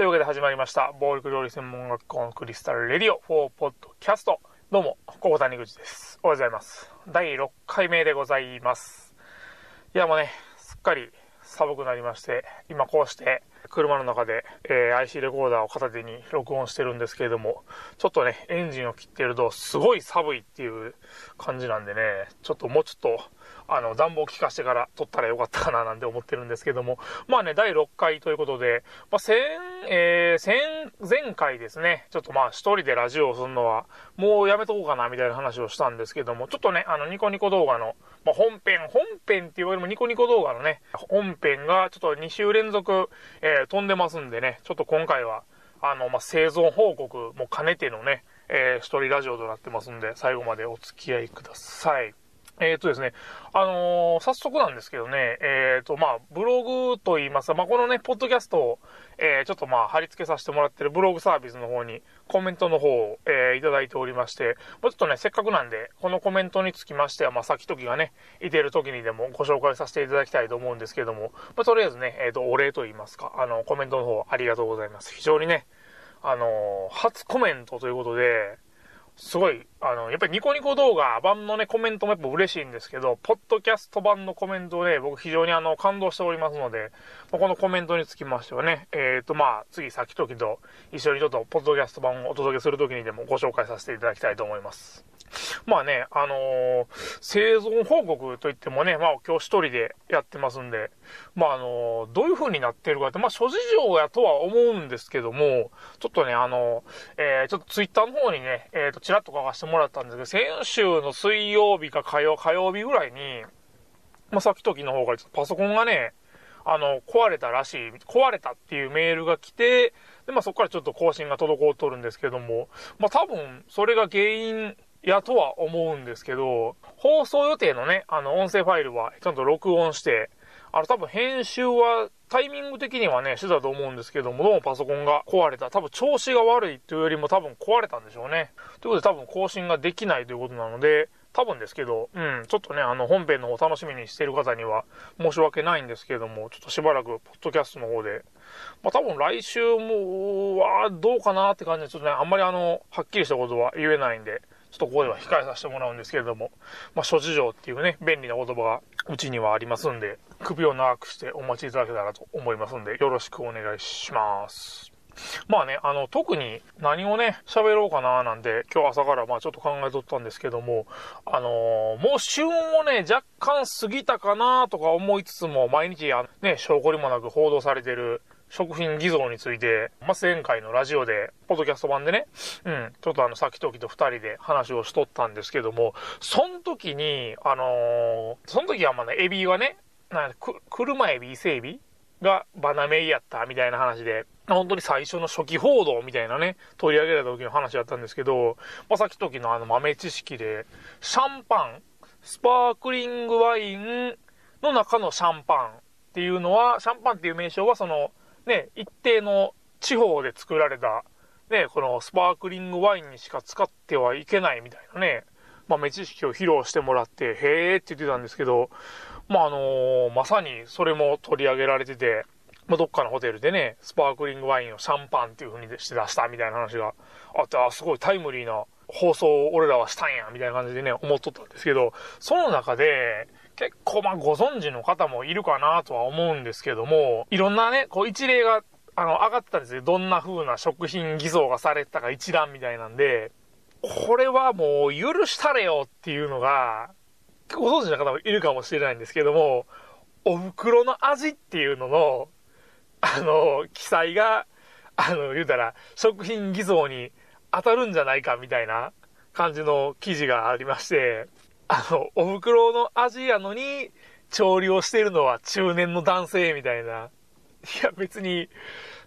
というわけで始まりました。暴力料理専門学校のクリスタルレディオ4ポッドキャスト。どうも、ここ谷口です。おはようございます。第6回目でございます。いやもうね、すっかり寒くなりまして、今こうして車の中で、えー IC レコーダーを片手に録音してるんですけれども、ちょっとね、エンジンを切ってるとすごい寒いっていう感じなんでね、ちょっともうちょっと、あの、暖房効かしてから撮ったらよかったかななんて思ってるんですけども、まあね、第6回ということで、まあ、先、えー、先、前回ですね、ちょっとまあ一人でラジオをするのは、もうやめとこうかなみたいな話をしたんですけども、ちょっとね、あの、ニコニコ動画の、まあ、本編、本編っていうよりもニコニコ動画のね、本編がちょっと2週連続、えー飛んでますんでね、ちょっと今回は、あの、まあ、生存報告も兼ねてのね、えー一人ラジオとなってますんで、最後までお付き合いください。えっ、とですね、あのー早速なんですけどね、えっ、と、まあ、ブログと言いますか、まあ、このね、ポッドキャストを、えーちょっとまあ、貼り付けさせてもらってるブログサービスの方に、コメントの方を、えいただいておりまして、まあちょっとね、せっかくなんで、このコメントにつきましては、まあ、先時がね、いてる時にでもご紹介させていただきたいと思うんですけども、まあ、とりあえずね、えっ、と、お礼と言いますか、あの、コメントの方ありがとうございます。非常にね、あの初コメントということで、すごい、あの、やっぱりニコニコ動画版のね、コメントもやっぱ嬉しいんですけど、ポッドキャスト版のコメントで、僕非常にあの、感動しておりますので、まこのコメントにつきましてはね、えっ、と、まあ、次、先々と一緒にちょっと、ポッドキャスト版をお届けするときにでもご紹介させていただきたいと思います。まあね、あのー生存報告といってもね、まあ今日一人でやってますんで、まああのーどういう風になってるかって、まあ諸事情やとは思うんですけども、ちょっとね、あのーえーちょっとツイッターの方にね、えっ、と、ちらっと書かせてもらったんですけど、先週の水曜日か火曜、火曜日ぐらいに、まあさっき時の方からちょっとパソコンがね、あの、壊れたらしい、壊れたっていうメールが来て、で、まあそこからちょっと更新が滞っとるんですけども、まあ多分、それが原因やとは思うんですけど、放送予定のね、あの、音声ファイルはちゃんと録音して、あの、多分編集は、タイミング的にはね、してたと思うんですけども、どうもパソコンが壊れた。多分調子が悪いというよりも多分壊れたんでしょうね。ということで多分更新ができないということなので、多分ですけど、うん、ちょっとね、あの、本編の方楽しみにしてる方には申し訳ないんですけども、ちょっとしばらく、ポッドキャストの方で、まあ多分来週も、はどうかなって感じで、ちょっとね、あんまりあの、はっきりしたことは言えないんで、ちょっとここでは控えさせてもらうんですけれども、まあ諸事情っていうね、便利な言葉がうちにはありますんで、首を長くしてお待ちいただけたらと思いますんで、よろしくお願いします。まあね、あの、特に何をね、喋ろうかななんて、今日朝からまあちょっと考えとったんですけども、あのーもう旬をね、若干過ぎたかなとか思いつつも、毎日あね、証拠りもなく報道されてる食品偽造について、まあ、前回のラジオで、ポッドキャスト版でね、うん、ちょっとあの、さっきときと二人で話をしとったんですけども、その時に、あのーその時はまあね、エビはね、なく車エビ、伊勢エビがバナメイやったみたいな話で、本当に最初の初期報道みたいなね、取り上げられた時の話だったんですけど、まあ、さっき時のあの豆知識で、シャンパン、スパークリングワインの中のシャンパンっていうのは、シャンパンっていう名称はその、ね、一定の地方で作られた、ね、このスパークリングワインにしか使ってはいけないみたいなね、豆知識を披露してもらって、へーって言ってたんですけど、まあ、あのーまさにそれも取り上げられてて、まあ、どっかのホテルでね、スパークリングワインをシャンパンっていう風にして出したみたいな話があって、あ、すごいタイムリーな放送を俺らはしたんや、みたいな感じでね、思っとったんですけど、その中で、結構まあご存知の方もいるかなとは思うんですけども、いろんなね、こう一例が、あの、上がってたんですよ。どんな風な食品偽造がされてたか一覧みたいなんで、これはもう許したれよっていうのが、ご存知の方もいるかもしれないんですけども、お袋の味っていうのの、あの、記載が、あの、言うたら、食品偽造に当たるんじゃないかみたいな感じの記事がありまして、あの、お袋の味やのに、調理をしているのは中年の男性みたいな。いや、別に、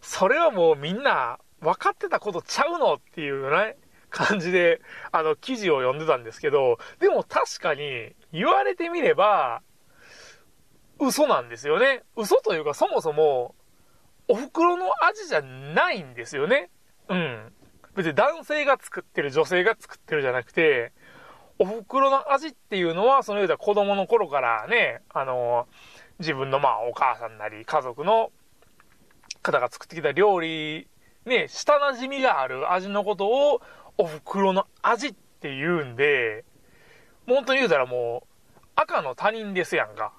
それはもうみんな分かってたことちゃうのっていうね、感じで、あの、記事を読んでたんですけど、でも確かに言われてみれば、嘘なんですよね。嘘というかそもそも、お袋の味じゃないんですよね。うん。別に男性が作ってる、女性が作ってるじゃなくて、お袋の味っていうのは、そのような子供の頃からね、あの、自分のまあお母さんなり家族の方が作ってきた料理、ね、舌馴染みがある味のことを、お袋の味って言うんで、本当に言うたらもう、赤の他人ですやんか。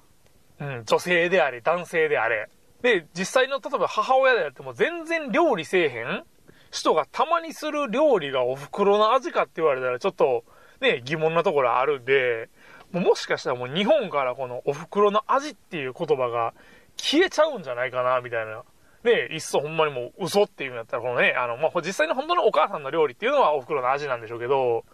うん、女性であれ、男性であれ。で、実際の、例えば母親であっても全然料理せえへん人がたまにする料理がお袋の味かって言われたらちょっと、ね、疑問なところあるんで、もしかしたらもう日本からこのお袋の味っていう言葉が消えちゃうんじゃないかな、みたいな。ね、いっそほんまにもう嘘っていうんやったら、このね、あの、まあ、実際の本当のお母さんの料理っていうのはお袋の味なんでしょうけど、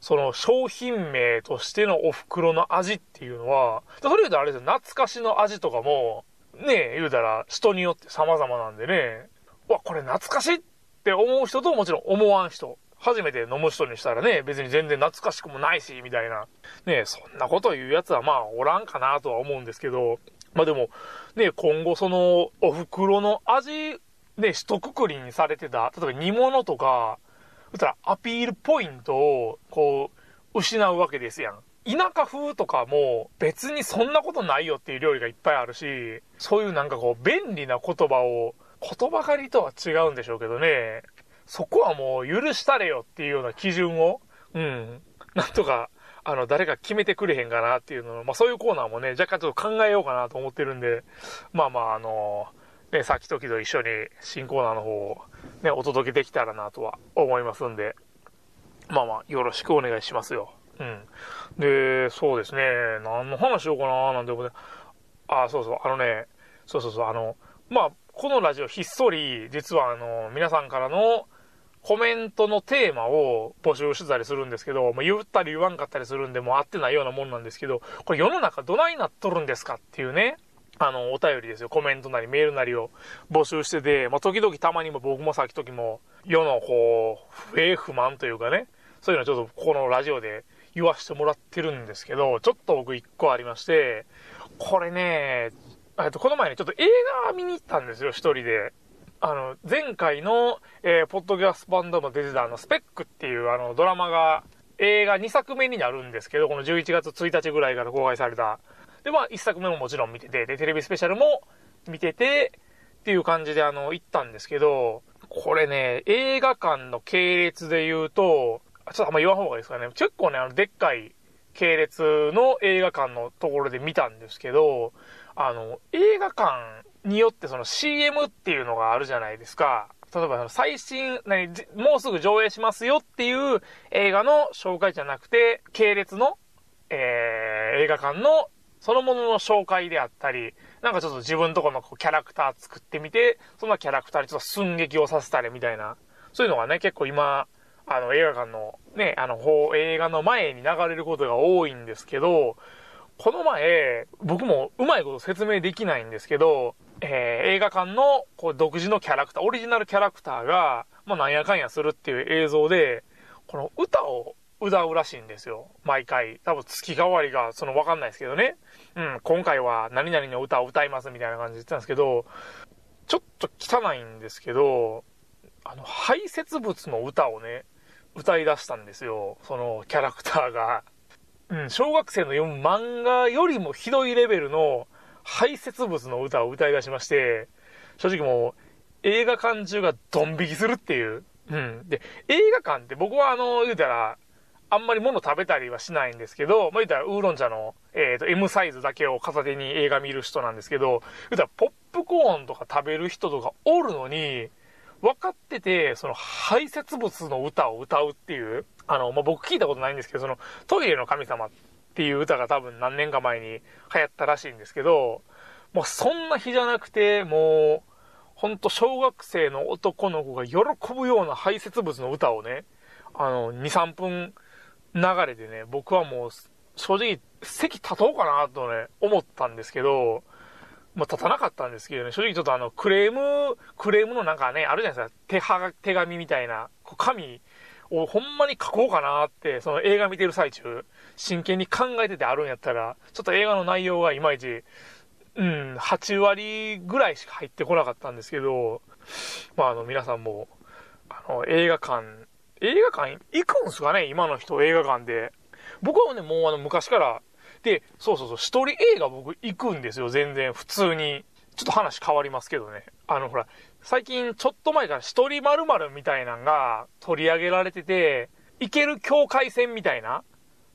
その商品名としてのお袋の味っていうのは、それ言うとあれですよ、懐かしの味とかも、ね、言うたら人によって様々なんでね、わ、これ懐かしいって思う人ともちろん思わん人。初めて飲む人にしたらね、別に全然懐かしくもないし、みたいな。ね、そんなこと言うやつはまあおらんかなとは思うんですけど、まあでも、ね、今後その、お袋の味、ね、一括りにされてた、例えば煮物とか、そしたらアピールポイントを、こう、失うわけですやん。田舎風とかも別にそんなことないよっていう料理がいっぱいあるし、そういうなんかこう便利な言葉を、言葉狩りとは違うんでしょうけどね、そこはもう許したれよっていうような基準を、うん、なんとか、あの、誰か決めてくれへんかなっていうのを、まあそういうコーナーもね、若干ちょっと考えようかなと思ってるんで、まあまああの、ね、さっき時と一緒に新コーナーの方をね、お届けできたらなとは思いますんで、まあまあよろしくお願いしますよ。うん。で、そうですね、何の話しようかななんて思って、あ、そうそう、あのね、そうそうそう、あの、まあ、このラジオひっそり、実はあの、皆さんからの、コメントのテーマを募集してたりするんですけど、まあ、言ったり言わんかったりするんで、もう合ってないようなもんなんですけど、これ世の中どないなっとるんですかっていうね、あの、お便りですよ。コメントなりメールなりを募集してて、まあ、時々たまにも僕もさっき時も、世のこう、不平不満というかね、そういうのちょっとこのラジオで言わしてもらってるんですけど、ちょっと僕一個ありまして、これね、えっと、この前ね、ちょっと映画見に行ったんですよ、一人で。あの、前回の、えー、ポッドキャストバンドも出てたあの、スペックっていうあの、ドラマが、映画2作目になるんですけど、この11月1日ぐらいから公開された。で、まあ、1作目ももちろん見てて、で、テレビスペシャルも見てて、っていう感じであの、行ったんですけど、これね、映画館の系列で言うと、ちょっとあんま言わん方がいいですかね。結構ね、あの、でっかい系列の映画館のところで見たんですけど、あの、映画館によってその CM っていうのがあるじゃないですか。例えば最新、何、もうすぐ上映しますよっていう映画の紹介じゃなくて、系列の、えー、映画館のそのものの紹介であったり、なんかちょっと自分とこのキャラクター作ってみて、そのキャラクターにちょっと寸劇をさせたりみたいな、そういうのがね、結構今、あの映画館のね、あの、映画の前に流れることが多いんですけど、この前、僕もうまいこと説明できないんですけど、えー、映画館のこう独自のキャラクター、オリジナルキャラクターが、まあなんやかんやするっていう映像で、この歌を歌うらしいんですよ。毎回。多分月替わりが、そのわかんないですけどね。うん、今回は何々の歌を歌いますみたいな感じで言ってたんですけど、ちょっと汚いんですけど、あの、排泄物の歌をね、歌い出したんですよ。そのキャラクターが。うん、小学生の読む漫画よりもひどいレベルの排泄物の歌を歌い出しまして、正直もう映画館中がドン引きするっていう。うん。で、映画館って僕はあの、言うたら、あんまり物食べたりはしないんですけど、まあ、言うたらウーロン茶の、えっ、ー、と、M サイズだけを片手に映画見る人なんですけど、言うたらポップコーンとか食べる人とかおるのに、分かってて、その排泄物の歌を歌うっていう、あの、まあ、僕聞いたことないんですけど、そのトイレの神様っていう歌が多分何年か前に流行ったらしいんですけど、もうそんな日じゃなくて、もう、ほんと小学生の男の子が喜ぶような排泄物の歌をね、あの、2、3分流れでね、僕はもう、正直、席立とうかなとね、思ったんですけど、まあ、立たなかったんですけどね、正直ちょっとあの、クレーム、クレームのなんかね、あるじゃないですか、手は手紙みたいな、こう紙をほんまに書こうかなって、その映画見てる最中、真剣に考えててあるんやったら、ちょっと映画の内容がいまいち、うん、8割ぐらいしか入ってこなかったんですけど、まああの皆さんも、あの映画館、映画館行くんすかね今の人映画館で。僕はね、もうあの昔から、で、そうそうそう、一人映画僕行くんですよ、全然、普通に。ちょっと話変わりますけどね。あの、ほら、最近ちょっと前から一人〇〇みたいなのが取り上げられてて、いける境界線みたいな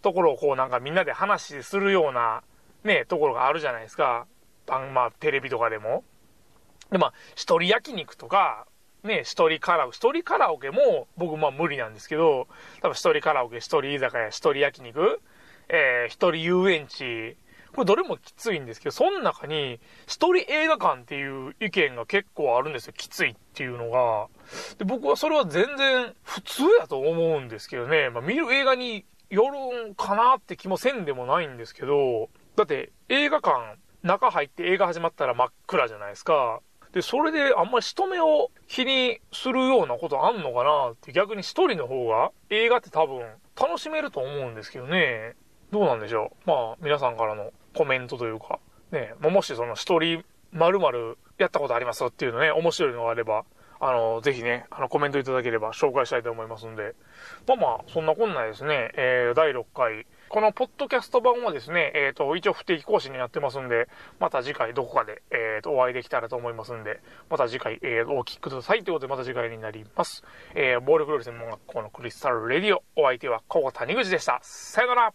ところをこうなんかみんなで話するようなね、ところがあるじゃないですか。あまあ、テレビとかでも。で、まあ、一人焼肉とか、ね、一人カラオケ、一人カラオケも僕まあ無理なんですけど、多分一人カラオケ、一人居酒屋、一人焼肉、えー、一人遊園地、これどれもきついんですけど、その中に、一人映画館っていう意見が結構あるんですよ。きついっていうのが。で、僕はそれは全然普通やと思うんですけどね。まあ、見る映画によるんかなって気もせんでもないんですけど、だって映画館、中入って映画始まったら真っ暗じゃないですか。で、それであんまり人目を気にするようなことあんのかなって逆に一人の方が映画って多分楽しめると思うんですけどね。どうなんでしょう。まあ皆さんからのコメントというか、ね、もしその一人〇〇やったことありますっていうのね、面白いのがあれば、あの、ぜひね、あの、コメントいただければ紹介したいと思いますんで。まあまあ、そんなこんなですね、えー、第6回。このポッドキャスト版はですね、えっ、ー、と、一応不定期更新になってますんで、また次回どこかで、えっ、ー、と、お会いできたらと思いますんで、また次回、えー、お聞きくださいということで、また次回になります。えー、暴力料理専門学校のクリスタルレディオ。お相手は小谷口でした。さよなら